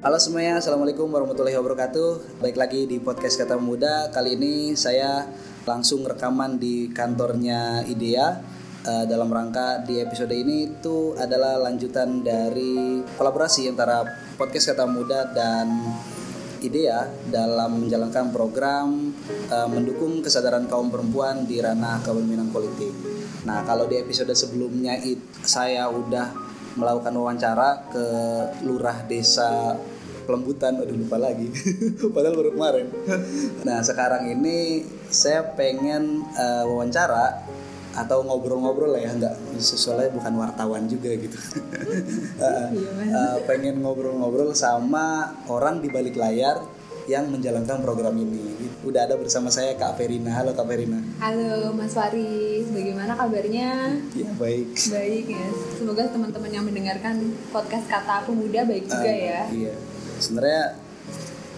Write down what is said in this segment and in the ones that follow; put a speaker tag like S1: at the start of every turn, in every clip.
S1: Halo semuanya, Assalamualaikum warahmatullahi wabarakatuh. Baik lagi di podcast Kata Muda. Kali ini saya langsung rekaman di kantornya IDEA. Uh, Dalam rangka di episode ini itu adalah lanjutan dari kolaborasi antara podcast Kata Muda dan IDEA dalam menjalankan program uh, mendukung kesadaran kaum perempuan di ranah kepemimpinan politik. Nah, kalau di episode sebelumnya it, saya udah melakukan wawancara ke lurah desa Pelembutan, udah lupa lagi. Padahal baru kemarin. Nah, sekarang ini saya pengen uh, wawancara atau ngobrol-ngobrol lah ya nggak soalnya bukan wartawan juga gitu uh, uh, pengen ngobrol-ngobrol sama orang di balik layar yang menjalankan program ini. Udah ada bersama saya Kak Verina. Halo Kak Verina.
S2: Halo Mas Faris, bagaimana kabarnya?
S1: Ya baik.
S2: Baik ya. Semoga teman-teman yang mendengarkan podcast Kata Aku Muda baik juga uh, ya.
S1: Iya. Sebenarnya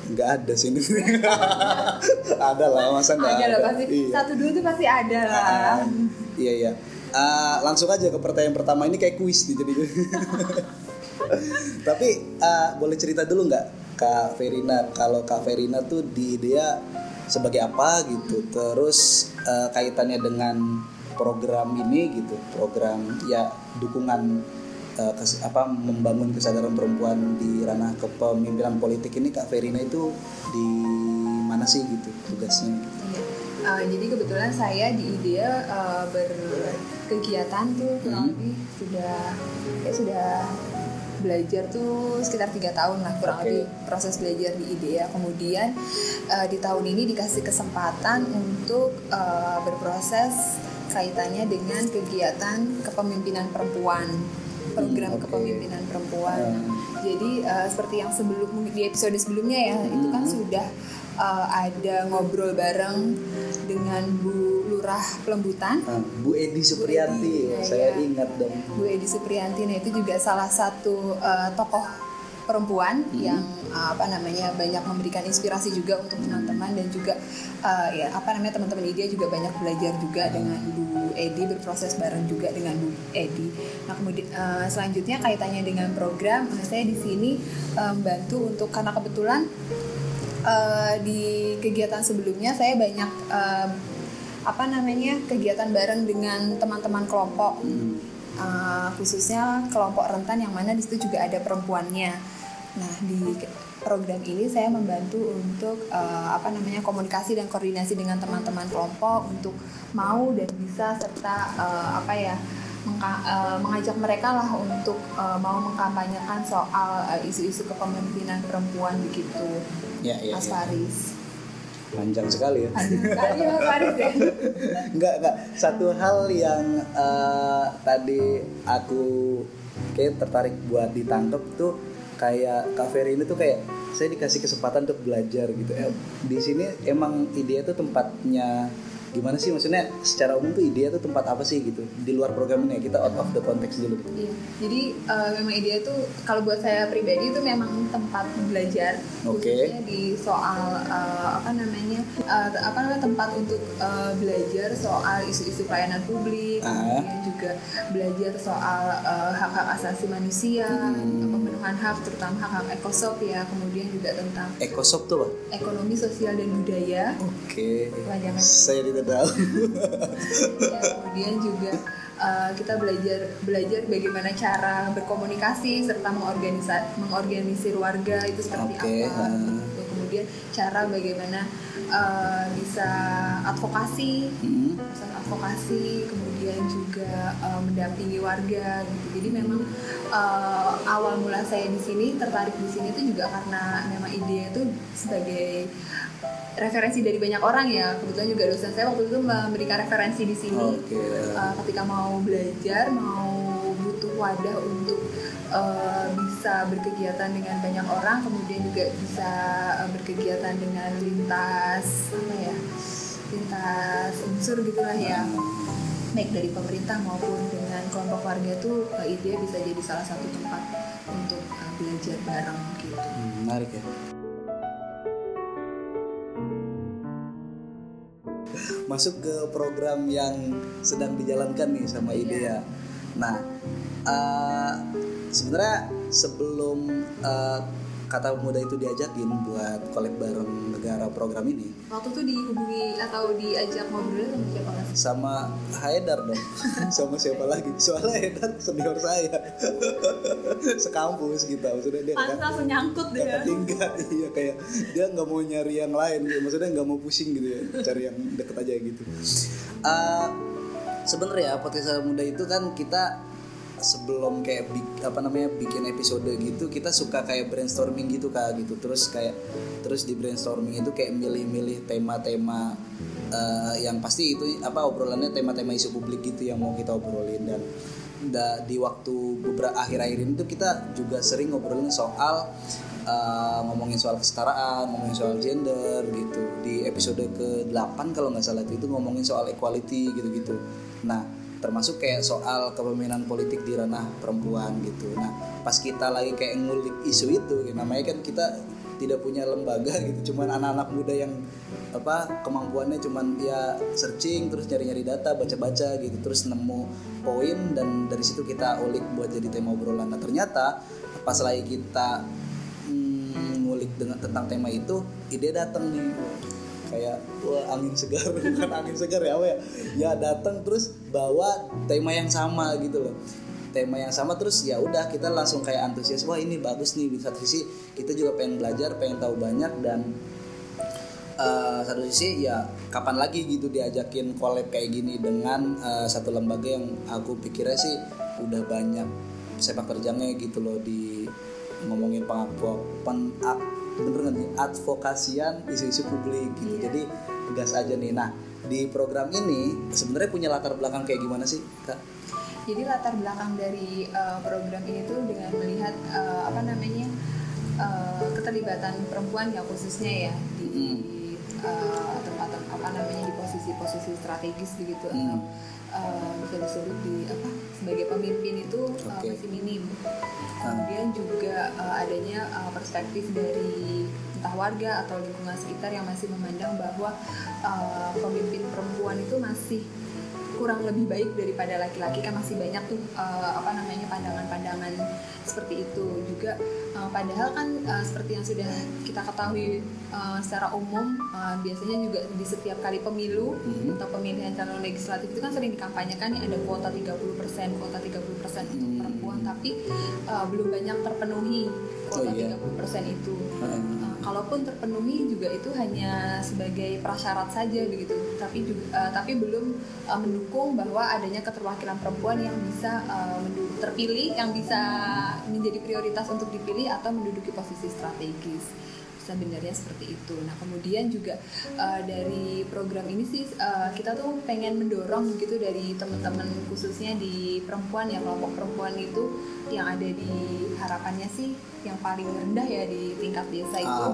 S1: nggak ada sih ini ada lah masa nggak
S2: ada, ada. pasti iya. satu dua tuh pasti ada lah uh,
S1: iya iya uh, langsung aja ke pertanyaan pertama ini kayak kuis nih jadi tapi uh, boleh cerita dulu nggak Kak Verina kalau Kak Verina tuh di dia sebagai apa gitu terus uh, kaitannya dengan program ini gitu program ya dukungan uh, kes, apa membangun kesadaran perempuan di ranah kepemimpinan politik ini Kak Verina itu di mana sih gitu tugasnya
S2: iya. Uh, jadi kebetulan saya di IDEA uh, berkegiatan tuh kurang hmm. lebih sudah ya sudah belajar tuh sekitar tiga tahun lah kurang okay. lebih proses belajar di IDEA kemudian uh, di tahun ini dikasih kesempatan untuk uh, berproses kaitannya dengan kegiatan kepemimpinan perempuan program okay. kepemimpinan perempuan uh. jadi uh, seperti yang sebelum di episode sebelumnya ya hmm. itu kan sudah uh, ada ngobrol bareng dengan Bu Lurah Pelembutan.
S1: Ah, Bu Edi Supriyanti, Bu Edi, ya, saya ya. ingat dong.
S2: Bu Edi Supriyanti, nah itu juga salah satu uh, tokoh perempuan hmm. yang uh, apa namanya banyak memberikan inspirasi juga untuk teman-teman dan juga uh, ya apa namanya teman-teman dia juga banyak belajar juga hmm. dengan Bu Edi berproses bareng juga dengan Bu Edi. Nah kemudian uh, selanjutnya kaitannya dengan program, saya di sini membantu um, untuk karena kebetulan uh, di kegiatan sebelumnya saya banyak uh, apa namanya kegiatan bareng dengan teman-teman kelompok. Uh, khususnya kelompok rentan yang mana di situ juga ada perempuannya. Nah di program ini saya membantu untuk uh, apa namanya komunikasi dan koordinasi dengan teman-teman kelompok untuk mau dan bisa serta uh, apa ya mengajak mereka lah untuk uh, mau mengkampanyekan soal isu-isu kepemimpinan perempuan begitu
S1: ya, ya,
S2: Mas ya. Faris
S1: panjang sekali ya.
S2: Panjang ya.
S1: enggak enggak satu hal yang uh, tadi aku kayak tertarik buat ditangkap tuh kayak Kak Ferry ini tuh kayak saya dikasih kesempatan untuk belajar gitu. Eh, di sini emang ide itu tempatnya gimana sih maksudnya secara umum tuh ide itu tempat apa sih gitu di luar program ini ya kita out of the context dulu
S2: iya jadi uh, memang ide itu kalau buat saya pribadi itu memang tempat belajar okay. khususnya di soal uh, apa namanya uh, apa namanya tempat untuk uh, belajar soal isu-isu pelayanan publik uh. kemudian juga belajar soal uh, asasi manusia hmm. Pemenuhan hak terutama hak-hak ekosop ya kemudian juga tentang
S1: ekosop tuh
S2: ekonomi sosial dan budaya
S1: oke okay. saya tidak tahu
S2: ya, kemudian juga uh, kita belajar belajar bagaimana cara berkomunikasi serta mengorganisir mengorganisir warga itu seperti okay. apa uh. Kemudian cara bagaimana uh, bisa advokasi hmm. advokasi kemudian juga uh, mendampingi warga gitu jadi memang uh, awal mula saya di sini tertarik di sini itu juga karena memang ide itu sebagai referensi dari banyak orang ya kebetulan juga dosen saya waktu itu memberikan referensi di sini okay. uh, ketika mau belajar mau butuh wadah untuk uh, bisa berkegiatan dengan banyak orang kemudian juga bisa uh, berkegiatan dengan lintas apa ya lintas unsur gitulah ya baik dari pemerintah maupun dengan kelompok warga tuh uh, ide bisa jadi salah satu tempat untuk uh, belajar bareng gitu
S1: hmm, menarik ya masuk ke program yang sedang dijalankan nih sama IDEA. Yeah. Nah, uh, sebenarnya sebelum uh, kata muda itu diajakin buat kolek bareng negara program ini
S2: waktu itu dihubungi atau diajak ngobrol sama siapa mas?
S1: sama Haidar dong. Sama siapa lagi? Soalnya Haidar senior saya. Sekampus gitu maksudnya dia
S2: Pantas langsung nyangkut ya
S1: tinggal iya kayak dia nggak mau nyari yang lain gitu. maksudnya nggak mau pusing gitu ya cari yang deket aja gitu. Uh, sebenarnya podcast muda itu kan kita sebelum kayak bik, apa namanya bikin episode gitu kita suka kayak brainstorming gitu kak gitu terus kayak terus di brainstorming itu kayak milih-milih tema-tema uh, yang pasti itu apa obrolannya tema-tema isu publik gitu yang mau kita obrolin dan da, di waktu beberapa akhir-akhir ini tuh kita juga sering ngobrolin soal uh, ngomongin soal kesetaraan, ngomongin soal gender gitu. Di episode ke-8 kalau nggak salah itu ngomongin soal equality gitu-gitu. Nah, termasuk kayak soal kepemimpinan politik di ranah perempuan gitu. Nah, pas kita lagi kayak ngulik isu itu, ya, namanya kan kita tidak punya lembaga gitu, cuman anak-anak muda yang apa kemampuannya cuman dia searching terus nyari-nyari data baca-baca gitu terus nemu poin dan dari situ kita ulik buat jadi tema obrolan. Nah ternyata pas lagi kita hmm, ngulik dengan tentang tema itu ide datang nih. Kayak wah angin segar bukan angin segar ya apa ya. Ya datang terus bawa tema yang sama gitu loh. Tema yang sama terus ya udah kita langsung kayak antusias wah ini bagus nih. Di satu sisi kita juga pengen belajar pengen tahu banyak dan uh, satu sisi ya kapan lagi gitu diajakin collab kayak gini dengan uh, satu lembaga yang aku pikirnya sih udah banyak sepak terjangnya gitu loh di ngomongin pengakua pen, bener nih? Advokasian isu-isu publik gitu. Iya. jadi gas aja nih. Nah di program ini sebenarnya punya latar belakang kayak gimana sih kak?
S2: Jadi latar belakang dari uh, program ini tuh dengan melihat uh, apa namanya uh, keterlibatan perempuan ya khususnya ya di hmm uh, tempat apa namanya di posisi-posisi strategis begitu hmm. atau uh, bisa disebut di apa sebagai pemimpin itu uh, masih minim. Kemudian juga uh, adanya uh, perspektif dari entah warga atau lingkungan sekitar yang masih memandang bahwa uh, pemimpin perempuan itu masih kurang lebih baik daripada laki-laki kan masih banyak tuh uh, apa namanya pandangan-pandangan seperti itu juga uh, padahal kan uh, seperti yang sudah kita ketahui uh, secara umum uh, biasanya juga di setiap kali pemilu hmm. atau pemilihan calon legislatif itu kan sering dikampanyekan ya ada kuota 30% kuota 30% hmm. untuk perempuan tapi uh, belum banyak terpenuhi kuota oh, iya. 30% itu hmm kalaupun terpenuhi juga itu hanya sebagai prasyarat saja begitu. Tapi juga uh, tapi belum uh, mendukung bahwa adanya keterwakilan perempuan yang bisa uh, terpilih yang bisa menjadi prioritas untuk dipilih atau menduduki posisi strategis sebenarnya seperti itu. Nah kemudian juga uh, dari program ini sih uh, kita tuh pengen mendorong gitu dari teman-teman khususnya di perempuan ya kelompok perempuan itu yang ada di harapannya sih yang paling rendah ya di tingkat desa itu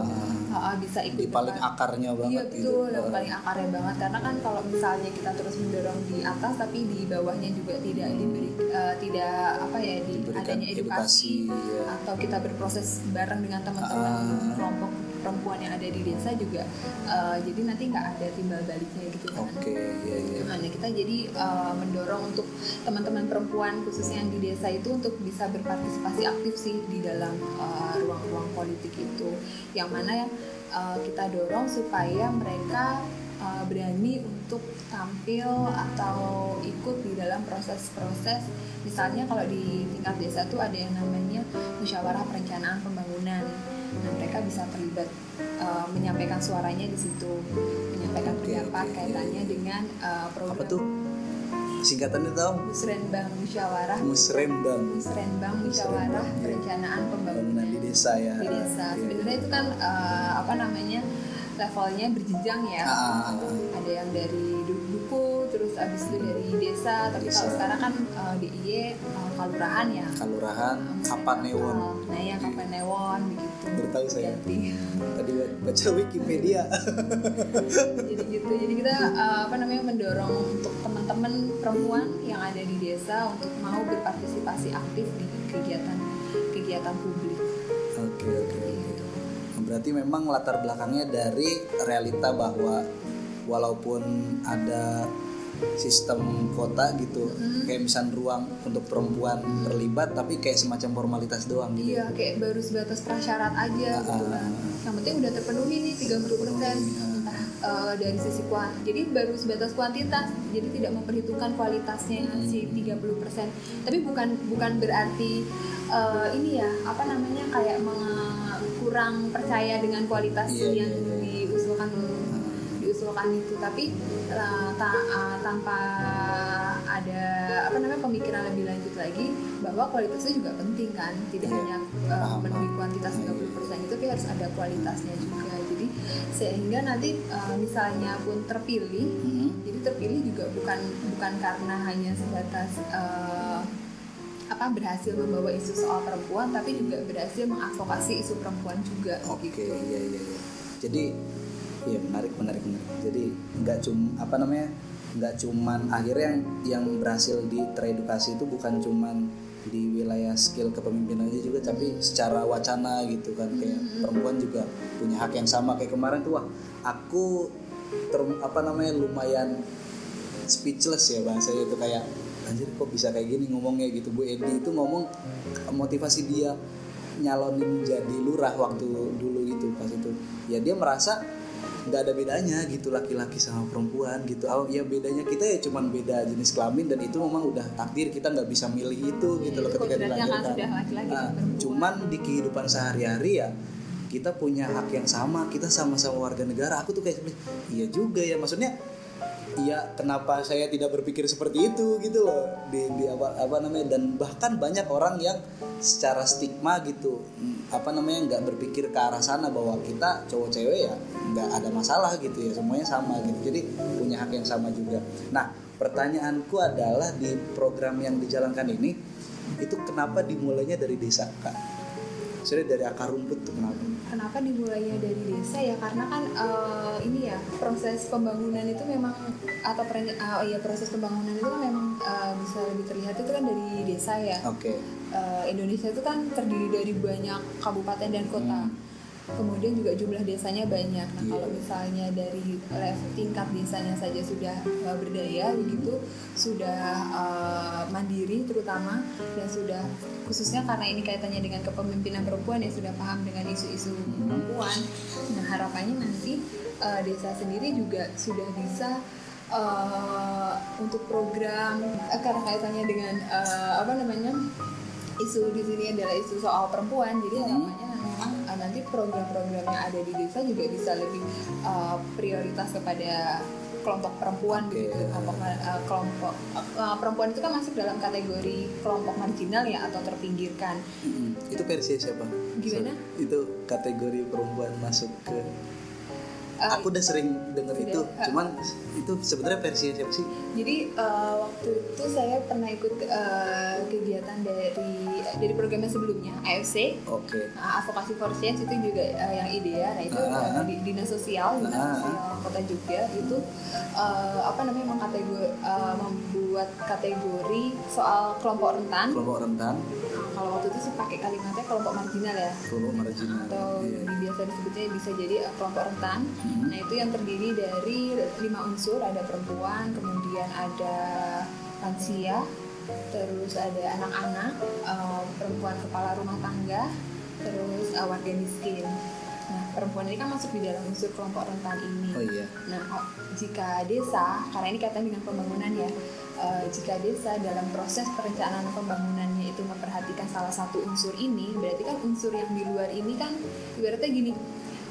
S1: ah, uh, bisa ikut di paling depan. akarnya banget
S2: iya betul gitu. yang paling akarnya banget karena kan kalau misalnya kita terus mendorong di atas tapi di bawahnya juga tidak diberi uh, tidak apa ya di Diberikan adanya edukasi, edukasi ya. atau kita berproses bareng dengan teman-teman uh, kelompok perempuan yang ada di desa juga uh, jadi nanti nggak ada timbal baliknya gitu kan.
S1: Oke okay, iya.
S2: nah kita jadi uh, mendorong untuk teman-teman perempuan khususnya yang di desa itu untuk bisa berpartisipasi aktif sih di dalam uh, ruang-ruang politik itu. Yang mana yang uh, kita dorong supaya mereka uh, berani untuk tampil atau ikut di dalam proses-proses. Misalnya kalau di tingkat desa tuh ada yang namanya musyawarah perencanaan pembangunan nah mereka bisa terlibat uh, menyampaikan suaranya di situ menyampaikan okay, pendapat okay, kaitannya yeah. dengan uh, program
S1: apa tuh? Singkatannya tahu
S2: musrenbang musyawarah.
S1: Musrenbang
S2: musrenbang musyawarah musrenbang, perencanaan pembangunan
S1: di desa ya.
S2: di desa. Okay. sebenarnya itu kan uh, apa namanya levelnya berjenjang ya. Ah. ada yang dari duku terus abis itu dari desa. Tapi kalau sekarang kan uh, DIY uh, kalurahan ya.
S1: Kalurahan kapan newon
S2: nah ya kapan newon begitu.
S1: Bertahu saya. Ganti. tadi baca Wikipedia.
S2: Jadi gitu. Jadi kita uh, apa namanya mendorong untuk teman-teman perempuan yang ada di desa untuk mau berpartisipasi aktif di kegiatan kegiatan publik.
S1: Oke okay, oke. Okay, okay berarti memang latar belakangnya dari realita bahwa walaupun ada sistem kota gitu hmm. kayak misalnya ruang untuk perempuan terlibat tapi kayak semacam formalitas doang gitu
S2: iya kayak baru sebatas prasyarat aja uh, gitu kan yang penting udah terpenuhi nih 30 persen uh, dari sisi kuan jadi baru sebatas kuantitas jadi tidak memperhitungkan kualitasnya hmm. si 30% tapi bukan bukan berarti uh, ini ya apa namanya kayak kurang percaya dengan kualitas yeah, yang yeah, yeah. diusulkan diusulkan itu tapi uh, ta, uh, tanpa ada apa namanya pemikiran lebih lanjut lagi bahwa kualitasnya juga penting kan tidak yeah. hanya uh, memenuhi kuantitas 30% itu tapi harus ada kualitasnya juga jadi sehingga nanti uh, misalnya pun terpilih hmm. jadi terpilih juga bukan bukan karena hanya sebatas uh, apa berhasil membawa isu soal perempuan tapi juga berhasil mengadvokasi isu perempuan juga
S1: oke okay, gitu. iya iya iya jadi iya menarik menarik menarik. Jadi nggak cuma apa namanya nggak cuman akhirnya yang yang berhasil di teredukasi itu bukan cuman di wilayah skill kepemimpinan aja juga tapi secara wacana gitu kan. Kayak mm-hmm. perempuan juga punya hak yang sama. Kayak kemarin tuh wah aku ter, apa namanya lumayan speechless ya bahasanya itu. Kayak anjir kok bisa kayak gini ngomongnya? Gitu. Bu Edi itu ngomong motivasi dia nyalonin jadi lurah waktu dulu gitu pas itu. Ya dia merasa nggak ada bedanya gitu laki-laki sama perempuan gitu. Oh ya bedanya kita ya cuman beda jenis kelamin dan itu memang udah takdir kita nggak bisa milih itu gitu loh ketika dilahirkan nah, cuman di kehidupan sehari-hari ya kita punya hak yang sama kita sama-sama warga negara. Aku tuh kayak iya juga ya maksudnya iya kenapa saya tidak berpikir seperti itu gitu loh. Di, di apa apa namanya dan bahkan banyak orang yang secara stigma gitu hmm, apa namanya nggak berpikir ke arah sana bahwa kita cowok cewek ya nggak ada masalah gitu ya semuanya sama gitu. Jadi punya hak yang sama juga. Nah pertanyaanku adalah di program yang dijalankan ini itu kenapa dimulainya dari desa kak? Maksudnya dari akar rumput tuh kenapa?
S2: Kenapa dimulainya dari desa ya? Karena kan uh, ini ya proses pembangunan itu memang atau uh, ya proses pembangunan itu kan memang uh, bisa lebih terlihat itu kan dari desa ya.
S1: Oke. Okay.
S2: Uh, Indonesia itu kan terdiri dari banyak kabupaten dan kota. Hmm kemudian juga jumlah desanya banyak. Nah, yeah. kalau misalnya dari level tingkat desanya saja sudah uh, berdaya begitu, sudah uh, mandiri terutama dan sudah khususnya karena ini kaitannya dengan kepemimpinan perempuan yang sudah paham dengan isu-isu perempuan. Nah, harapannya nanti uh, desa sendiri juga sudah bisa uh, untuk program uh, karena kaitannya dengan uh, apa namanya isu di sini adalah isu soal perempuan jadi harapannya memang uh, nanti program-program yang ada di desa juga bisa lebih uh, prioritas kepada kelompok perempuan okay. gitu kelompok uh, kelompok uh, perempuan itu kan masuk dalam kategori kelompok marginal ya atau terpinggirkan.
S1: Hmm, itu versi siapa?
S2: Gimana?
S1: So, itu kategori perempuan masuk ke uh, aku udah sering denger sudah, itu uh, cuman itu sebenarnya versi siapa sih?
S2: Jadi uh, waktu itu saya pernah ikut uh, kegiatan dari dari programnya sebelumnya AFC
S1: okay.
S2: uh, advokasi for change itu juga uh, yang idea nah itu uh, uh, di dinas sosial dinas uh, sosial kota Jogja. Itu uh, apa namanya mengkategori uh, membuat kategori soal kelompok rentan.
S1: Kelompok rentan
S2: kalau waktu itu sih pakai kalimatnya kelompok marginal ya
S1: kelompok marginal
S2: atau yeah. biasa disebutnya bisa jadi uh, kelompok rentan hmm. nah itu yang terdiri dari lima unsur ada perempuan kemudian ada lansia terus ada anak-anak uh, perempuan kepala rumah tangga terus uh, warga miskin perempuan ini kan masuk di dalam unsur kelompok rentan ini.
S1: Oh iya.
S2: Nah, jika desa, karena ini kaitan dengan pembangunan ya, uh, jika desa dalam proses perencanaan pembangunannya itu memperhatikan salah satu unsur ini, berarti kan unsur yang di luar ini kan ibaratnya gini,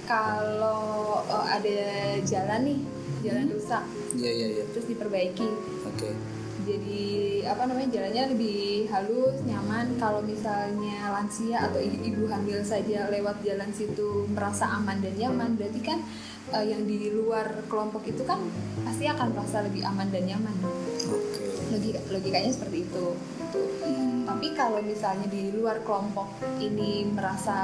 S2: kalau uh, ada jalan nih, jalan hmm. rusak,
S1: yeah, yeah, yeah.
S2: terus diperbaiki.
S1: Oke. Okay
S2: jadi apa namanya jalannya lebih halus nyaman kalau misalnya lansia atau ibu hamil saja lewat jalan situ merasa aman dan nyaman berarti kan uh, yang di luar kelompok itu kan pasti akan merasa lebih aman dan nyaman
S1: okay.
S2: logika logikanya seperti itu hmm. tapi kalau misalnya di luar kelompok ini merasa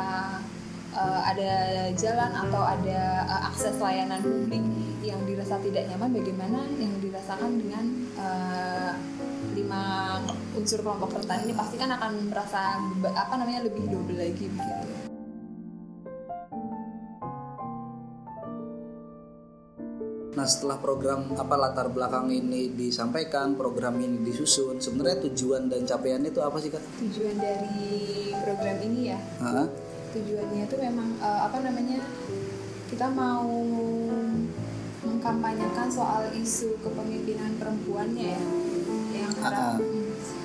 S2: uh, ada jalan atau ada uh, akses layanan publik yang dirasa tidak nyaman bagaimana yang dirasakan dengan uh, lima unsur kelompok rentan ini pasti kan akan merasa apa namanya lebih double lagi begitu.
S1: Nah Nah setelah program apa latar belakang ini disampaikan, program ini disusun, sebenarnya tujuan dan capaiannya itu apa sih kak?
S2: Tujuan dari program ini ya?
S1: Ha?
S2: Tujuannya itu memang uh, apa namanya kita mau mengkampanyekan soal isu kepemimpinan perempuannya ya, yang harap.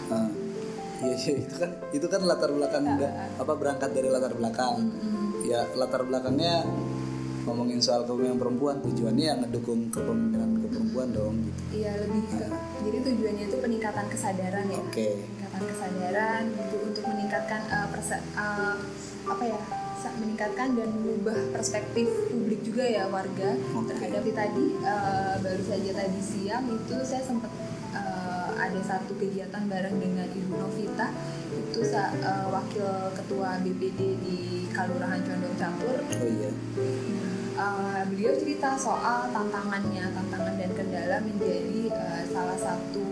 S1: Hmm. Iya, iya itu kan itu kan latar belakang apa berangkat dari latar belakang. Hmm. Ya latar belakangnya ngomongin soal kepemimpinan perempuan tujuannya yang ngedukung kepemimpinan keperempuan dong
S2: gitu. Iya lebih ke, nah. jadi tujuannya itu peningkatan kesadaran ya.
S1: Oke. Okay.
S2: Peningkatan kesadaran gitu untuk meningkatkan uh, perse uh, apa ya meningkatkan dan mengubah perspektif publik juga ya warga okay. terhadap tadi uh, baru saja tadi siang itu saya sempat uh, ada satu kegiatan bareng dengan Ibu Novita itu uh, wakil ketua BPD di Kalurahan Condong Campur.
S1: Oh iya.
S2: Uh, beliau cerita soal tantangannya, tantangan dan kendala menjadi uh, salah satu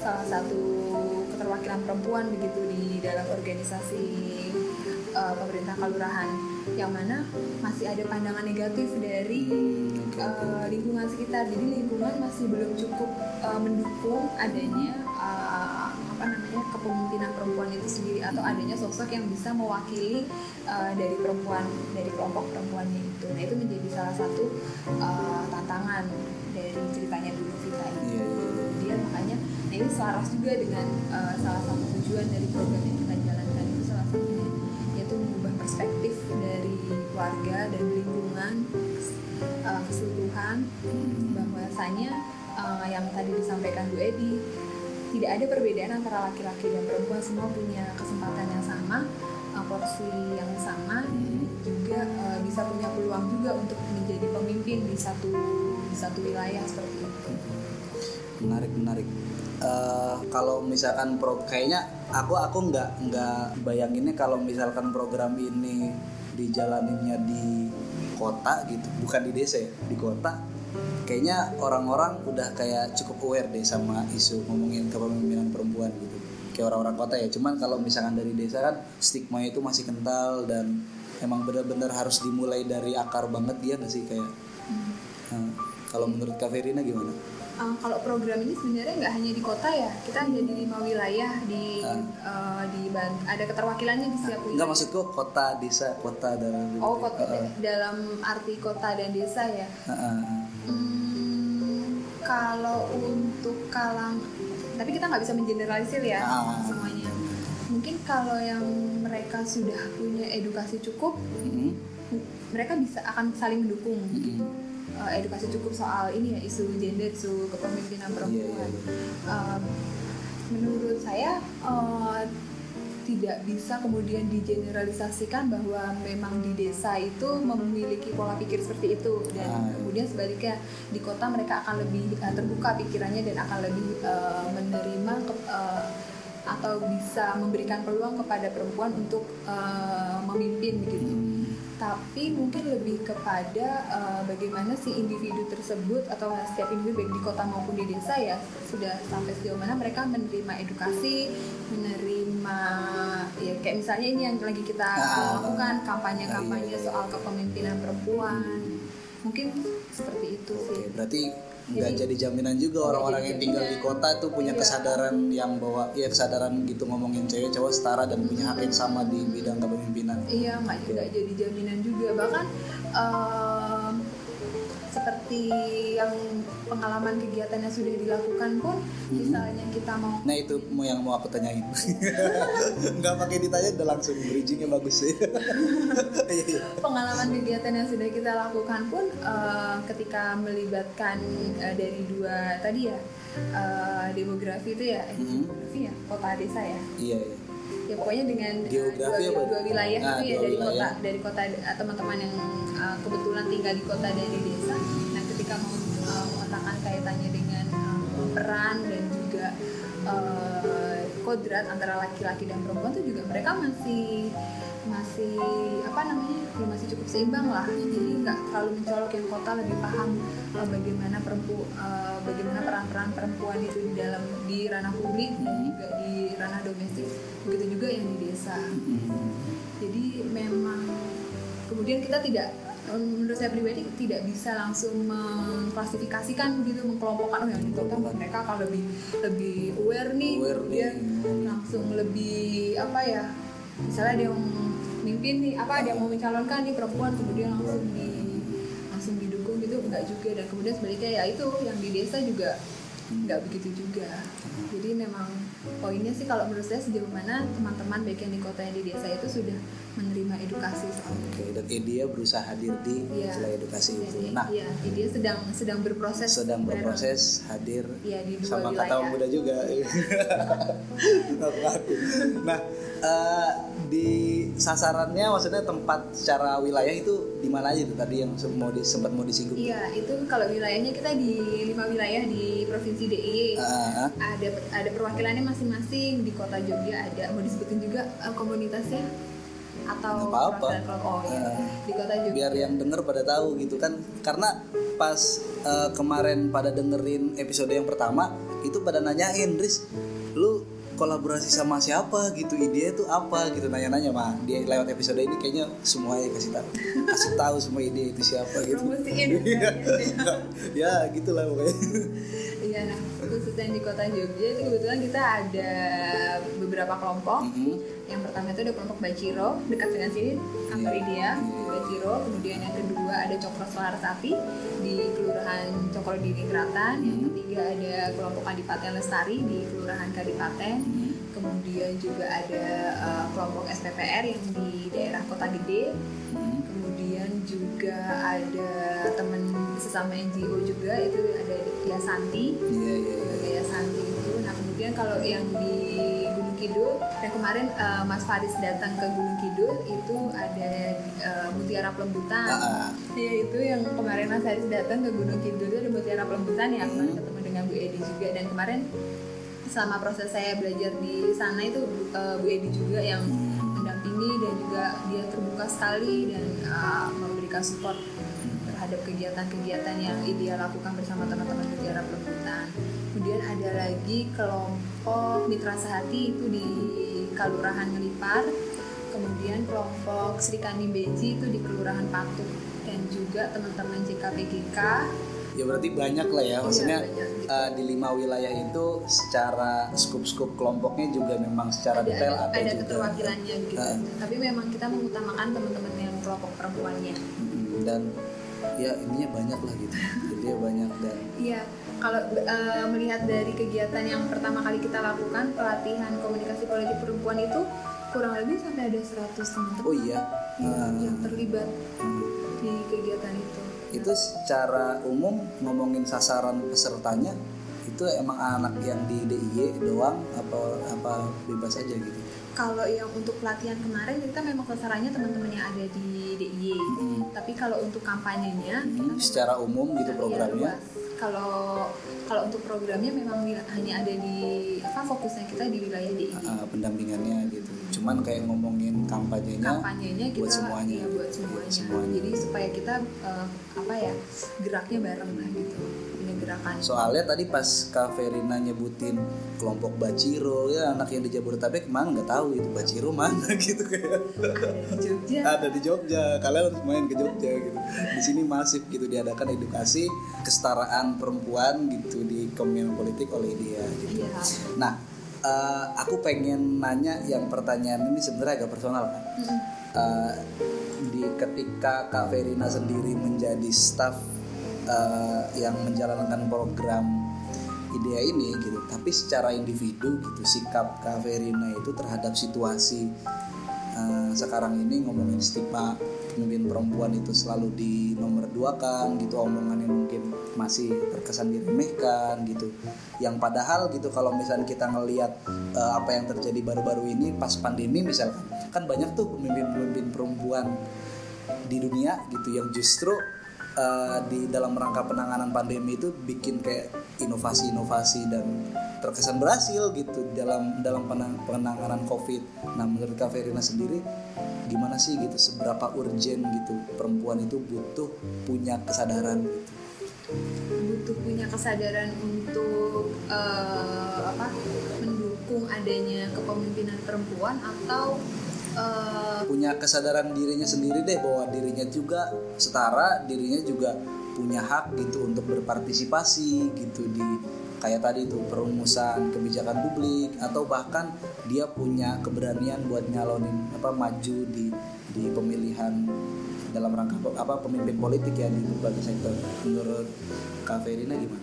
S2: salah satu keterwakilan perempuan begitu di dalam organisasi uh, pemerintah kelurahan yang mana masih ada pandangan negatif dari uh, lingkungan sekitar. Jadi lingkungan masih belum cukup uh, mendukung adanya uh, apa namanya kepemimpinan perempuan itu sendiri atau adanya sosok yang bisa mewakili uh, dari perempuan dari kelompok perempuannya itu. Nah itu menjadi salah satu uh, tantangan dari ceritanya dulu Vita ini. Yeah, yeah. kemudian makanya nah ini selaras juga dengan uh, salah satu tujuan dari program yang dari warga dan lingkungan uh, keseluruhan bahwasanya uh, yang tadi disampaikan Bu Edi tidak ada perbedaan antara laki-laki dan perempuan semua punya kesempatan yang sama uh, porsi yang sama juga uh, bisa punya peluang juga untuk menjadi pemimpin di satu di satu wilayah seperti itu.
S1: Menarik menarik. Uh, kalau misalkan pro kayaknya aku aku nggak nggak bayanginnya kalau misalkan program ini dijalaninnya di kota gitu bukan di desa ya di kota kayaknya orang-orang udah kayak cukup aware deh sama isu ngomongin kepemimpinan perempuan gitu kayak orang-orang kota ya cuman kalau misalkan dari desa kan stigma itu masih kental dan emang benar-benar harus dimulai dari akar banget dia nggak sih kayak hmm. nah, kalau menurut Kak Verina gimana?
S2: Uh, kalau program ini sebenarnya nggak hanya di kota ya, kita hanya di lima wilayah di uh. Uh, di ada keterwakilannya di setiap wilayah.
S1: Enggak maksudku kota, desa, kota dan
S2: Oh, kota uh. dalam arti kota dan desa ya. Uh, uh, uh. Hmm, kalau untuk kalang tapi kita nggak bisa mengeneralisir ya ah. semuanya mungkin kalau yang mereka sudah punya edukasi cukup mm-hmm. mereka bisa akan saling mendukung mm-hmm. Uh, edukasi cukup soal ini ya isu gender isu kepemimpinan perempuan yeah, yeah. Uh, menurut saya uh, tidak bisa kemudian digeneralisasikan bahwa memang di desa itu memiliki pola pikir seperti itu dan ah, iya. kemudian sebaliknya di kota mereka akan lebih uh, terbuka pikirannya dan akan lebih uh, menerima ke, uh, atau bisa memberikan peluang kepada perempuan untuk uh, memimpin begitu. Hmm tapi mungkin lebih kepada uh, bagaimana si individu tersebut atau setiap individu baik di kota maupun di desa ya sudah sampai sejauh mana mereka menerima edukasi, menerima ya kayak misalnya ini yang lagi kita lakukan kampanye-kampanye soal kepemimpinan perempuan. Mungkin seperti itu sih.
S1: berarti nggak jadi jaminan juga orang-orang yang tinggal di kota tuh punya iya. kesadaran yang bahwa ya kesadaran gitu ngomongin cewek cowok setara dan punya hak yang sama di bidang kepemimpinan.
S2: Iya nggak juga jadi jaminan juga. Bahkan um, seperti yang pengalaman kegiatan yang sudah dilakukan pun hmm. misalnya kita mau
S1: nah itu mau yang mau aku tanyain. Nggak pakai ditanya udah langsung bridgingnya bagus sih.
S2: Pengalaman kegiatan yang sudah kita lakukan pun uh, ketika melibatkan uh, dari dua tadi ya uh, demografi itu ya hmm. demografi ya kota desa ya.
S1: Iya, iya.
S2: Ya pokoknya dengan
S1: Geografi
S2: dua, dua wilayah nah, itu ya dari wilayah. kota dari kota teman-teman yang uh, kebetulan tinggal di kota dan kaitannya dengan uh, peran dan juga uh, kodrat antara laki-laki dan perempuan itu juga mereka masih masih apa namanya ya masih cukup seimbang lah. Jadi nggak terlalu mencolok yang kota lebih paham uh, bagaimana perempu uh, bagaimana peran-peran perempuan itu di dalam di ranah publik dan juga di ranah domestik. Begitu juga yang di desa. Jadi memang kemudian kita tidak menurut saya pribadi tidak bisa langsung mengklasifikasikan gitu mengkelompokkan oh yang itu kan mereka kalau lebih lebih aware nih
S1: Aware
S2: kemudian
S1: nih.
S2: langsung lebih apa ya misalnya dia yang mimpin nih apa dia mau mencalonkan nih perempuan kemudian langsung di langsung didukung gitu enggak juga dan kemudian sebaliknya ya itu yang di desa juga nggak begitu juga jadi memang poinnya sih kalau menurut saya sejauh mana teman-teman baik yang di kota yang di desa itu sudah menerima edukasi soal
S1: Oke, dan Edia berusaha hadir di
S2: Iya.
S1: wilayah edukasi itu.
S2: Jadi,
S1: Nah,
S2: iya, dia sedang sedang berproses
S1: sedang
S2: bareng.
S1: berproses hadir
S2: Iya, di dua
S1: sama
S2: wilayah.
S1: kata muda juga. Ngaku-ngaku. nah, eh, di sasarannya maksudnya tempat secara wilayah itu di mana aja tuh tadi yang mau di, sempat mau disinggung?
S2: Iya, itu kalau wilayahnya kita di lima wilayah di provinsi DIY.
S1: Ah.
S2: ada ada perwakilannya masing-masing di kota Jogja ada mau disebutin juga eh, komunitasnya atau perwakilan kelompok oh iya
S1: Ah.
S2: di kota Jogja
S1: biar yang denger pada tahu gitu kan karena pas eh, kemarin pada dengerin episode yang pertama itu pada nanyain Riz lu kolaborasi sama siapa gitu ide itu apa gitu. Nanya-nanya mah dia lewat episode ini kayaknya semuanya kasih tahu kasih tahu semua ide itu siapa gitu.
S2: Promosiin.
S1: ya gitulah pokoknya.
S2: Iya nah khusus yang di kota Jogja itu kebetulan kita ada beberapa kelompok.
S1: Mhm.
S2: Yang pertama itu ada kelompok Baciro dekat dengan sini kantor
S1: Iya.
S2: Idea di Baciro kemudian yang kedua ada Cokro Selar Sapi di Kelurahan Cokro Dini Keratan yang
S1: Mhm.
S2: ketiga ada kelompok Kadipaten Lestari di Kelurahan Kadipaten
S1: Mhm.
S2: kemudian juga ada uh, kelompok SPPR yang di daerah Kota Gede
S1: Mhm.
S2: kemudian juga ada teman sesama NGO juga itu ada Yasanti
S1: iya iya iya.
S2: Itu. Nah kemudian kalau yang di Kidul, yang kemarin eh, Mas Faris datang ke Gunung Kidul itu ada eh, Mutiara Pelembutan. Iya itu yang kemarin Mas Faris datang ke Gunung Kidul itu ada Mutiara Pelembutan ya kemarin
S1: Hmm.
S2: ketemu dengan Bu Edi juga dan kemarin selama proses saya belajar di sana itu eh, Bu Edi juga yang
S1: Hmm.
S2: mendampingi dan juga dia terbuka sekali dan eh, memberikan support terhadap kegiatan-kegiatan yang ideal lakukan bersama teman-teman Mutiara Pelembutan. Kemudian ada lagi kelompok Mitra Sehati itu di Kalurahan Ngelipar. Kemudian kelompok Sri Kandi Beji itu di Kelurahan Patuh dan juga teman-teman JKPGK
S1: ya berarti banyak lah ya maksudnya
S2: banyak gitu.
S1: eh, di lima wilayah itu secara skup-skup kelompoknya juga memang secara
S2: ada,
S1: detail
S2: ada,
S1: ada,
S2: ada
S1: juga
S2: keterwakilannya gitu.
S1: Ah.
S2: Tapi memang kita mengutamakan teman-teman yang kelompok perempuannya.
S1: Mm, dan ya ininya banyak lah gitu. Jadi banyak dan
S2: Iya, kalau eh, melihat dari kegiatan yang pertama kali kita lakukan pelatihan komunikasi politik perempuan itu kurang lebih sampai ada 100 teman-teman
S1: oh iya?
S2: Yang,
S1: eh,
S2: yang terlibat di kegiatan itu.
S1: itu secara umum ngomongin sasaran pesertanya itu emang anak yang di DIY doang apa apa bebas aja gitu
S2: Kalau yang untuk pelatihan kemarin kita memang sasarannya teman-teman yang ada di DIY.
S1: Mm,
S2: Tapi kalau untuk kampanyenya kita
S1: mm,
S2: memang-
S1: secara umum gitu
S2: Iya,
S1: programnya.
S2: Kalau kalau untuk programnya memang hanya ada di apa fokusnya kita di wilayah DIY.
S1: uh, pendampingannya gitu cuman kayak ngomongin kampanyenya
S2: kampanyenya kita
S1: buat semuanya.
S2: iya, buat semuanya.
S1: Semuanya.
S2: jadi supaya kita eh, apa ya geraknya bareng lah gitu gerakan
S1: Soalnya tadi pas Kak Verina nyebutin kelompok Baciro ya anak yang di Jabodetabek mana nggak tahu itu Baciro mana gitu kayak
S2: ada di Jogja.
S1: Ada di Jogja. Kalian harus main ke Jogja gitu. Di sini masif gitu. Diadakan edukasi kesetaraan perempuan gitu di kepemimpinan politik oleh dia gitu.
S2: iya.
S1: Nah eh, aku pengen nanya yang pertanyaan ini sebenarnya agak personal kan.
S2: Mm-mm.
S1: Eh, di ketika Kak Verina sendiri menjadi staff eh, yang menjalankan program idea ini gitu. Tapi secara individu gitu sikap Kak Verina itu terhadap situasi eh, sekarang ini ngomongin stigma pemimpin perempuan itu selalu di nomor dua kan gitu omongannya mungkin masih terkesan diremehkan gitu. Yang padahal gitu kalau misalnya kita ngelihat eh, apa yang terjadi baru-baru ini pas pandemi misalkan kan banyak tuh pemimpin-pemimpin perempuan di dunia gitu yang justru eh, di dalam rangka penanganan pandemi itu bikin kayak inovasi-inovasi dan terkesan berhasil gitu dalam dalam penang- penanganan COVID. Nah menurut Kak Verina sendiri gimana sih gitu seberapa urgent gitu perempuan itu butuh punya kesadaran gitu.
S2: butuh punya kesadaran untuk eh, apa mendukung adanya kepemimpinan perempuan atau eh,
S1: punya punya kesadaran dirinya sendiri deh bahwa dirinya juga setara dirinya juga punya hak gitu untuk berpartisipasi gitu di kayak tadi itu perumusan kebijakan publik atau bahkan dia punya keberanian buat nyalonin apa maju di di pemilihan dalam rangka apa pemimpin politik ya di berbagai sektor menurut Kak Ferina gimana?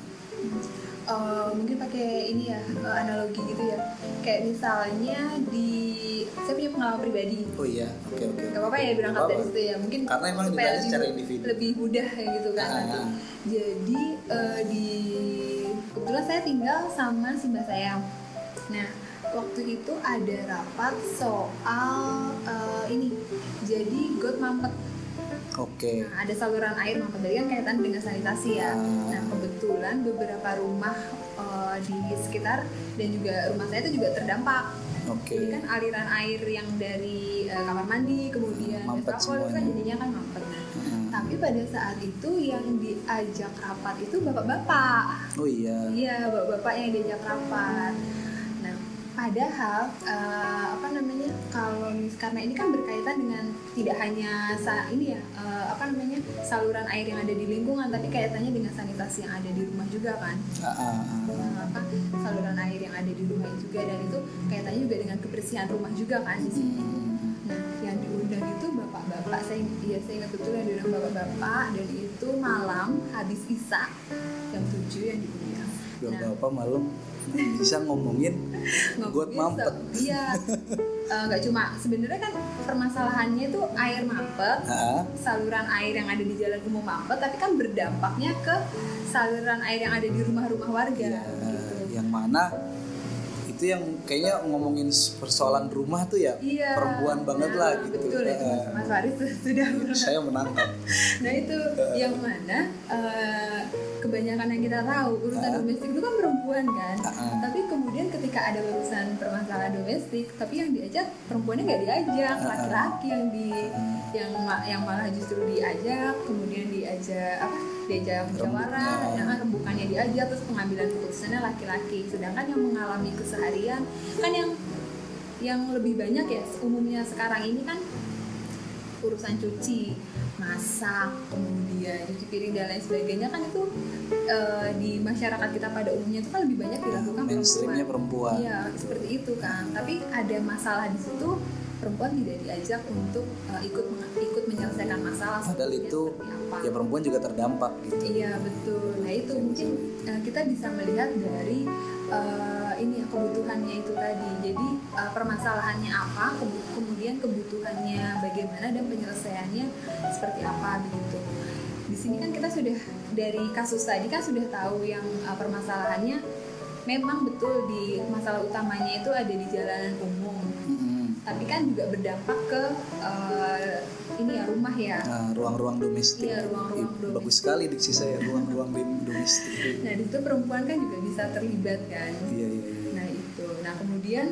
S2: Uh, mungkin pakai ini ya uh, analogi gitu ya. Kayak misalnya di saya punya pengalaman pribadi.
S1: Oh iya oke okay, oke. Okay.
S2: gak apa-apa ya berangkat dari situ ya. Mungkin
S1: karena emang
S2: supaya lebih,
S1: secara individu.
S2: lebih mudah ya gitu kan. Ah, nanti ah. jadi uh, di kebetulan saya tinggal sama si mbak saya. Nah waktu itu ada rapat soal uh, ini. Jadi got mampet
S1: Oke. Okay.
S2: Nah, ada saluran air mampet jadi kan kaitan dengan sanitasi ya. Ah. Nah, kebetulan beberapa rumah uh, di sekitar dan juga rumah saya itu juga terdampak.
S1: Oke. Okay.
S2: Jadi kan aliran air yang dari uh, kamar mandi kemudian
S1: mampet
S2: itu kan jadinya kan mampet. Nah, hmm. tapi pada saat itu yang diajak rapat itu bapak-bapak.
S1: Oh iya.
S2: Iya, bapak-bapak yang diajak rapat. Padahal uh, apa namanya kalau karena ini kan berkaitan dengan tidak hanya sa ini ya uh, apa namanya saluran air yang ada di lingkungan tapi kaitannya dengan sanitasi yang ada di rumah juga kan uh, uh, uh. apa saluran air yang ada di rumah juga dan itu kaitannya juga dengan kebersihan rumah juga kan di sini. Hmm. Nah yang diundang itu bapak-bapak saya iya saya ingat betul yang diundang bapak-bapak dan itu malam habis isak jam tujuh yang diundang.
S1: Bapak-bapak malam bisa ngomongin got mampet
S2: iya eh, nggak uh, cuma sebenarnya kan permasalahannya itu air mampet ha? saluran air yang ada di jalan umum mampet tapi kan berdampaknya ke saluran air yang ada di rumah-rumah warga ya,
S1: gitu. yang mana itu yang kayaknya ngomongin persoalan rumah tuh ya iya, perempuan banget nah, lah gitu.
S2: Betul ya, Mas, Mas Faris sudah
S1: saya menangkap.
S2: nah itu yang mana uh, kebanyakan yang kita tahu urusan uh, domestik itu kan perempuan kan. Uh, uh. Tapi kemudian ketika ada urusan permasalahan domestik, tapi yang diajak perempuannya nggak diajak, laki-laki yang di yang yang malah justru diajak, kemudian diajak apa? diajak musyawarah, jangan rembukannya diajak terus pengambilan keputusannya laki-laki. Sedangkan yang mengalami keseharian kan yang yang lebih banyak ya umumnya sekarang ini kan urusan cuci, masak, kemudian cuci piring dan lain sebagainya kan itu e, di masyarakat kita pada umumnya itu kan lebih banyak dilakukan
S1: ya, perempuan. perempuan.
S2: Iya, seperti itu kan. Tapi ada masalah di situ perempuan tidak diajak untuk uh, ikut ikut menyelesaikan masalah.
S1: Padahal itu ya perempuan juga terdampak gitu.
S2: Iya betul. Nah itu mungkin uh, kita bisa melihat dari uh, ini ya kebutuhannya itu tadi. Jadi uh, permasalahannya apa, kemudian kebutuhannya bagaimana dan penyelesaiannya seperti apa begitu. Di sini kan kita sudah dari kasus tadi kan sudah tahu yang uh, permasalahannya memang betul di masalah utamanya itu ada di jalanan umum. Tapi kan juga berdampak ke uh, ini ya rumah ya.
S1: Nah, ruang-ruang domestik.
S2: Iya ruang-ruang domestik.
S1: bagus sekali diksi saya ruang-ruang domestik.
S2: Nah di situ perempuan kan juga bisa terlibat kan.
S1: Iya, iya,
S2: kemudian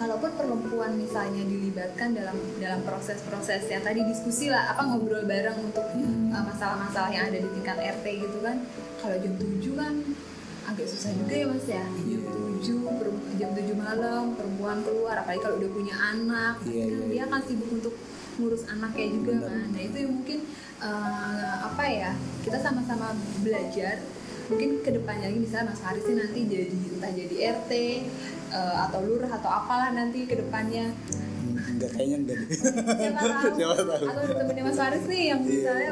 S2: kalaupun perempuan misalnya dilibatkan dalam dalam proses-proses yang tadi diskusi lah apa ngobrol bareng untuk hmm. uh, masalah-masalah yang ada di tingkat RT gitu kan kalau jam 7 kan agak susah juga ya mas ya jam tujuh jam tujuh malam perempuan keluar apalagi kalau udah punya anak
S1: iya, kan
S2: iya, dia
S1: iya.
S2: kan sibuk untuk ngurus anaknya juga Bener. kan nah itu yang mungkin uh, apa ya kita sama-sama belajar mungkin ke depannya lagi misalnya Mas Haris nanti jadi entah jadi RT uh, atau lurah atau apalah nanti ke depannya
S1: enggak kayaknya enggak deh
S2: siapa tahu, siapa tahu. atau temennya Mas Faris nih yang iya. misalnya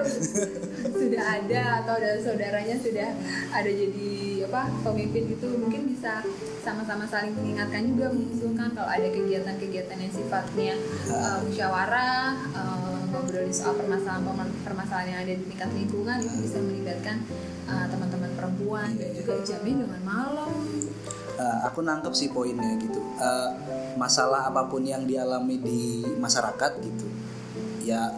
S2: sudah ada atau ada saudaranya sudah ada jadi apa pemimpin gitu mungkin bisa sama-sama saling mengingatkan juga mengusulkan kalau ada kegiatan-kegiatan yang sifatnya uh, musyawarah uh, ngobrol soal permasalahan permasalahan yang ada di tingkat lingkungan itu bisa melibatkan uh, teman-teman perempuan dan juga jamin dengan malam
S1: uh, aku nangkep sih poinnya gitu. Uh, masalah apa pun yang dialami di masyarakat gitu ya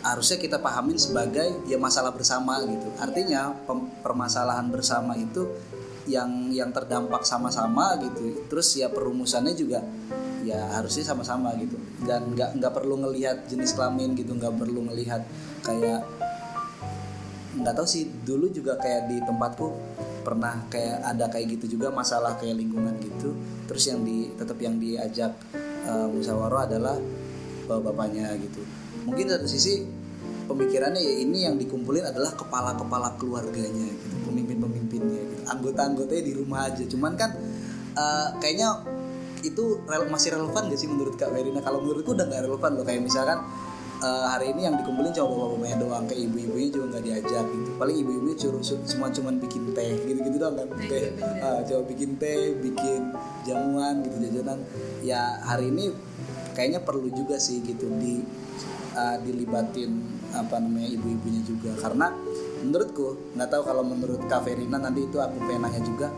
S1: harusnya kita pahamin sebagai ya masalah bersama gitu. Artinya permasalahan bersama itu yang yang terdampak sama-sama gitu. Terus ya perumusannya juga ya harusnya sama-sama gitu. Dan nggak nggak perlu ngelihat jenis kelamin gitu nggak perlu ngelihat kayak nggak tahu sih dulu juga kayak di tempatku pernah kayak ada kayak gitu juga masalah kayak lingkungan gitu. Terus yang di tetap yang diajak uh, musyawarah adalah bapak-bapaknya gitu. Mungkin satu sisi pemikirannya ya ini yang dikumpulin adalah kepala-kepala keluarganya gitu pemimpin-pemimpinnya gitu. Anggota-anggotanya di rumah aja. Cuman kan uh, kayaknya itu rel masih relevan gak sih menurut Kak Verina kalau menurutku udah gak relevan loh. Kayak misalkan uh, hari ini yang dikumpulin cuma bapak-bapaknya doang kayak ibu-ibunya juga nggak diajak gitu. Paling curu semua cuma bikin teh gitu-gitu doang kan teh uh, coba bikin teh bikin jamuan gitu jajanan. Ya hari ini kayaknya perlu juga sih gitu di uh, dilibatin apa namanya ibu-ibunya juga. Karena menurutku nggak tahu kalau menurut Kak Verina nanti itu aku pengen nanya juga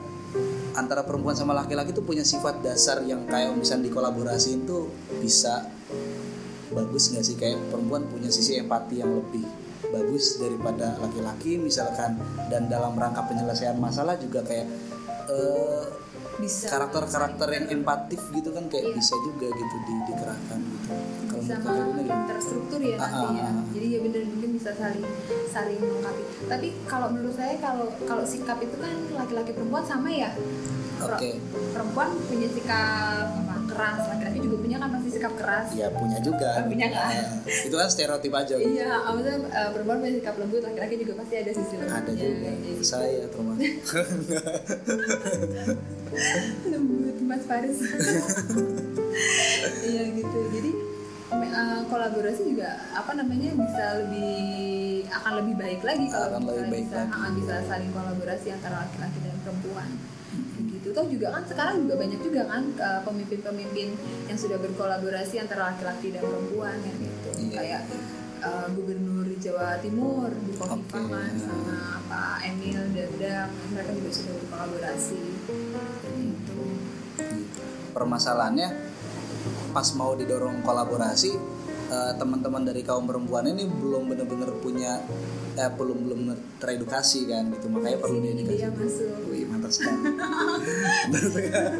S1: antara perempuan sama laki-laki tuh punya sifat dasar yang kayak misalnya dikolaborasiin tuh bisa bagus nggak sih? Kayak perempuan punya sisi empati yang lebih bagus daripada laki-laki misalkan. Dan dalam rangka penyelesaian masalah juga kayak eh,
S2: bisa.
S1: karakter-karakter yang empatif gitu kan kayak
S2: Iya.
S1: bisa juga gitu di, dikerahkan gitu. Kalau
S2: bisa terstruktur ya
S1: Ah,
S2: nantinya
S1: ah, ah.
S2: jadi ya bener mungkin bisa saling saling melengkapi. Tapi kalau menurut saya kalau kalau sikap itu kan laki-laki perempuan sama ya?
S1: Oke.
S2: perempuan punya sikap keras laki-laki juga punya kan pasti sikap keras.
S1: Ya punya juga.
S2: Punya kan?
S1: Eh, itu kan stereotip aja. Gitu.
S2: iya maksudnya eh, perempuan punya sikap lembut laki-laki juga pasti ada sisi lembutnya.
S1: Ada juga.
S2: Jadi,
S1: saya termasuk
S2: lembut Mas Faris. Iya gitu. Jadi eh, kolaborasi juga apa namanya bisa lebih akan lebih baik lagi kalau
S1: Akan
S2: bisa
S1: lagi.
S2: bisa saling gitu. antara laki-laki dan perempuan. gitu toh juga kan sekarang juga banyak juga kan eh, pemimpin-pemimpin yang sudah berkolaborasi antara laki-laki dan perempuan ya gitu.
S1: Iya,
S2: kayak
S1: iya.
S2: eh, gubernur Jawa Timur Bu
S1: Oke,
S2: kan
S1: ya.
S2: sama Pak Emil Dardak mereka juga sudah berkolaborasi. Gitu.
S1: Permasalahannya pas mau didorong kolaborasi eh, teman-teman dari kaum perempuan ini belum benar-benar punya eh, belum belum teredukasi kan gitu. Makanya perlu
S2: Sini
S1: diedukasi.
S2: masuk.
S1: Wih mantap sekali Mantap sekali.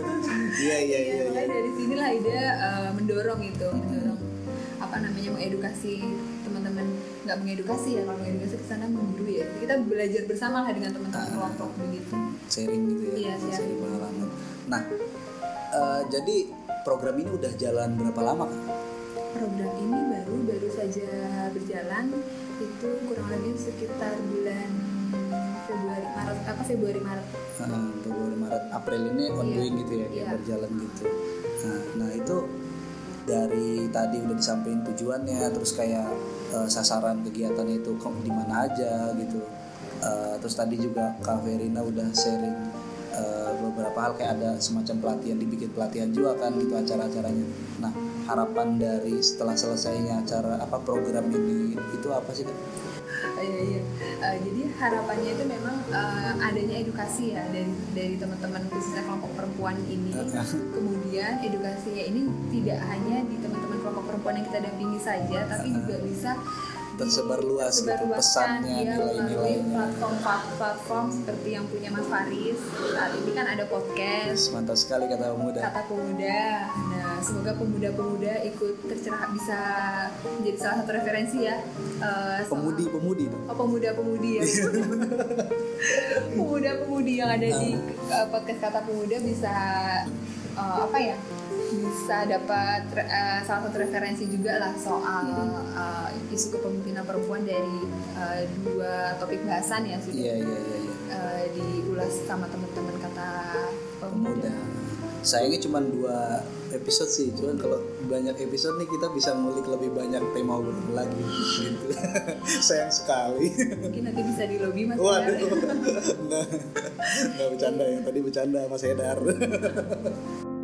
S1: iya iya iya
S2: makanya dari sinilah ida eh, mendorong itu, mendorong apa namanya mengedukasi teman-teman. Nggak mengedukasi ya kalau mengedukasi ke sana mengguru ya. Kita belajar bersama lah dengan teman-teman kelompok begitu.
S1: sharing gitu ya.
S2: Iya, sharing.
S1: sharing pengalaman. Nah eh, jadi program ini udah jalan berapa lama kan
S2: program ini baru baru saja berjalan. Itu kurang lebih sekitar bulan Februari Maret apa Februari Maret?
S1: Heeh, Februari Maret April ini ongoing
S2: Iya,
S1: gitu ya kayak
S2: iya.
S1: berjalan gitu. Nah, nah itu dari tadi udah disampaikan tujuannya terus kayak eh, sasaran kegiatan itu di mana aja gitu. Eh, terus tadi juga Kak Verina udah sharing eh, beberapa hal kayak ada semacam pelatihan dibikin pelatihan juga kan gitu acara-acaranya. Nah harapan dari setelah selesainya acara apa program ini itu apa sih Kak?
S2: Oh, iya iya. Eh, jadi harapannya itu memang eh, adanya edukasi ya dari dari teman-teman khususnya kelompok perempuan ini. Kemudian edukasinya ini tidak hanya di teman-teman kelompok perempuan yang kita dampingi saja, tapi juga bisa
S1: Tersebar luas gitu,
S2: tersebarluaskan,
S1: pesannya,
S2: ya, melalui
S1: nilai-nilainya.
S2: platform-platform seperti yang punya Mas Faris. Saat ini kan ada podcast
S1: mantap sekali kata pemuda
S2: kata pemuda. Nah, semoga pemuda-pemuda ikut tercerah bisa menjadi salah satu referensi ya. eh, soal-
S1: pemudi-pemudi
S2: Oh pemuda-pemudi ya. Pemuda-pemudi yang ada di uh, podcast kata pemuda bisa uh, apa ya? Bisa dapat uh, salah satu referensi juga lah soal uh, isu kepemimpinan perempuan dari uh, dua topik bahasan ya sudah
S1: Iya iya iya. iya.
S2: uh, diulas sama teman-teman kata
S1: Pemuda.
S2: pemuda.
S1: Sayangnya cuma dua episode sih, cuman kalau banyak episode nih kita bisa ngulik lebih banyak tema obrolan lagi gitu. Sayang sekali.
S2: Mungkin nanti bisa di lobby mas.
S1: Waduh, nggak nggak bercanda yang tadi bercanda Mas Edar.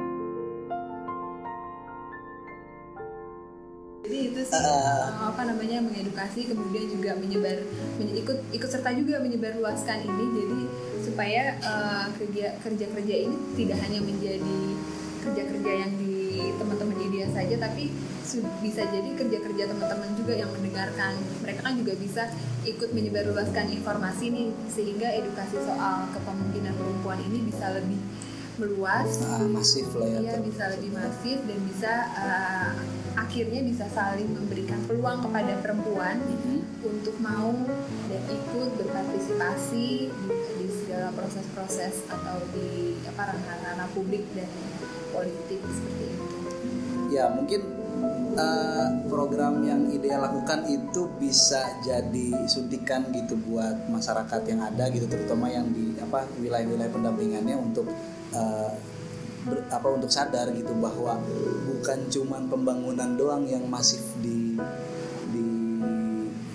S2: Jadi itu sih uh, apa namanya mengedukasi kemudian juga menyebar menye- ikut ikut serta juga menyebar luaskan ini. Jadi supaya uh, kerja kerja kerja ini tidak hanya menjadi kerja kerja yang di teman-teman IDEA saja tapi bisa jadi kerja kerja teman-teman juga yang mendengarkan. Mereka kan juga bisa ikut menyebar luaskan informasi nih sehingga edukasi soal kepemimpinan perempuan ini bisa lebih meluas.
S1: Nah, masif lah ya. Ter-
S2: bisa lebih masif dan bisa uh, akhirnya bisa saling memberikan peluang kepada perempuan
S1: Mhm.
S2: untuk mau dan ikut berpartisipasi di, di segala proses-proses atau di apa ranah-ranah publik dan politik seperti itu.
S1: Ya mungkin uh, program yang ideal lakukan itu bisa jadi suntikan gitu buat masyarakat yang ada gitu terutama yang di apa wilayah-wilayah pendampingannya untuk uh, ber, apa untuk sadar gitu bahwa bukan cuman pembangunan doang yang masif di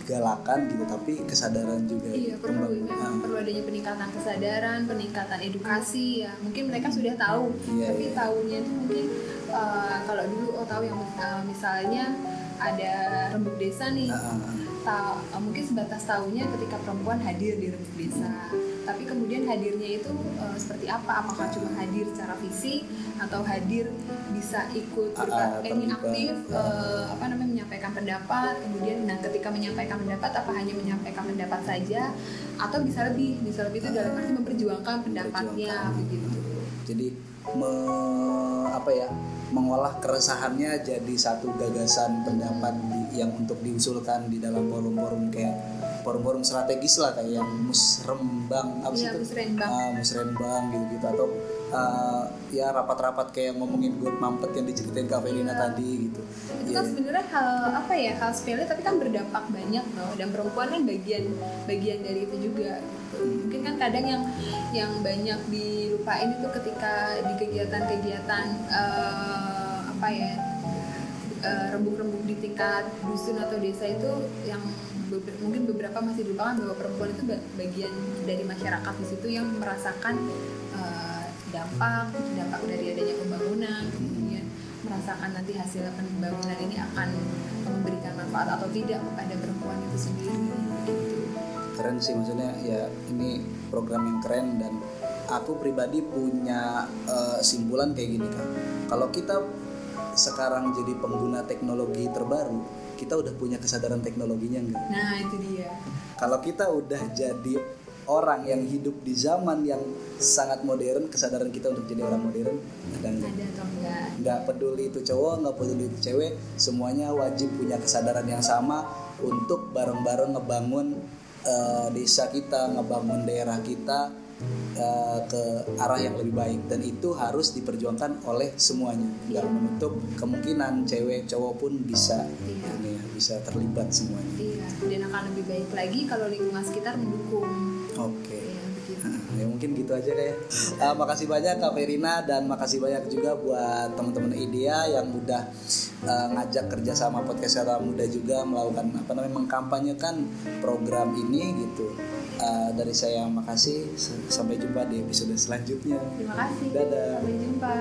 S1: digalakan gitu tapi kesadaran juga
S2: iya perlu memang perlu adanya peningkatan kesadaran peningkatan edukasi ya. Mungkin mereka sudah tahu iya, tapi iya. tahunya itu mungkin uh, kalau dulu oh tahu yang uh, misalnya ada rembuk desa nih uh, uh, uh, mungkin sebatas tahunya ketika perempuan hadir di rembuk desa tapi kemudian hadirnya itu uh, seperti apa? Apakah cuma hadir secara fisik atau hadir bisa ikut uh, ini aktif uh, apa namanya menyampaikan pendapat? Kemudian nah ketika menyampaikan pendapat apa hanya menyampaikan pendapat saja? Atau bisa lebih? Bisa lebih itu dalam arti memperjuangkan pendapatnya begitu.
S1: Jadi me, apa ya mengolah keresahannya jadi satu gagasan pendapat di, yang untuk diusulkan di dalam forum-forum kayak forum-forum strategis lah kayak yang musrembang
S2: apa sih ya, itu musrenbang.
S1: Uh, musrenbang gitu gitu atau uh, ya rapat-rapat kayak ngomongin gue mampet yang diceritain Kak Felina ya. tadi gitu
S2: itu kan sebenarnya hal apa ya hal sepele tapi kan berdampak banyak loh dan perempuan kan bagian bagian dari itu juga gitu. mungkin kan kadang yang yang banyak dilupain itu ketika di kegiatan-kegiatan uh, apa ya uh, rembuk-rembuk di tingkat dusun atau desa itu yang beber, mungkin beberapa masih dilupakan bahwa perempuan itu bagian dari masyarakat di situ yang merasakan uh, dampak dampak dari adanya pembangunan kemudian merasakan nanti hasil pembangunan ini akan memberikan manfaat atau tidak kepada perempuan itu sendiri
S1: keren sih maksudnya ya ini program yang keren dan aku pribadi punya uh, simpulan kayak gini kan kalau kita sekarang jadi pengguna teknologi terbaru kita udah punya kesadaran teknologinya enggak?
S2: Nah itu dia.
S1: Kalau kita udah jadi orang yang hidup di zaman yang sangat modern, kesadaran kita untuk jadi orang modern
S2: ada enggak? Ada atau enggak?
S1: Enggak peduli itu cowok, enggak peduli itu cewek, semuanya wajib punya kesadaran yang sama untuk bareng-bareng ngebangun uh, desa kita, ngebangun daerah kita uh, ke arah yang lebih baik. Dan itu harus diperjuangkan oleh semuanya. Nggak yeah. menutup kemungkinan cewek cowok pun bisa yeah. ini ya bisa terlibat semuanya.
S2: Iya dan akan lebih baik lagi kalau lingkungan sekitar mendukung.
S1: Oke. Okay. ya mungkin gitu aja kayak uh, makasih banyak Kak Verina dan makasih banyak juga buat teman-teman IDEA yang udah uh, ngajak kerjasama podcast kata muda juga melakukan apa namanya mengkampanyekan program ini gitu uh, dari saya makasih. Sampai jumpa di episode selanjutnya.
S2: Terima kasih.
S1: Dadah.
S2: Sampai jumpa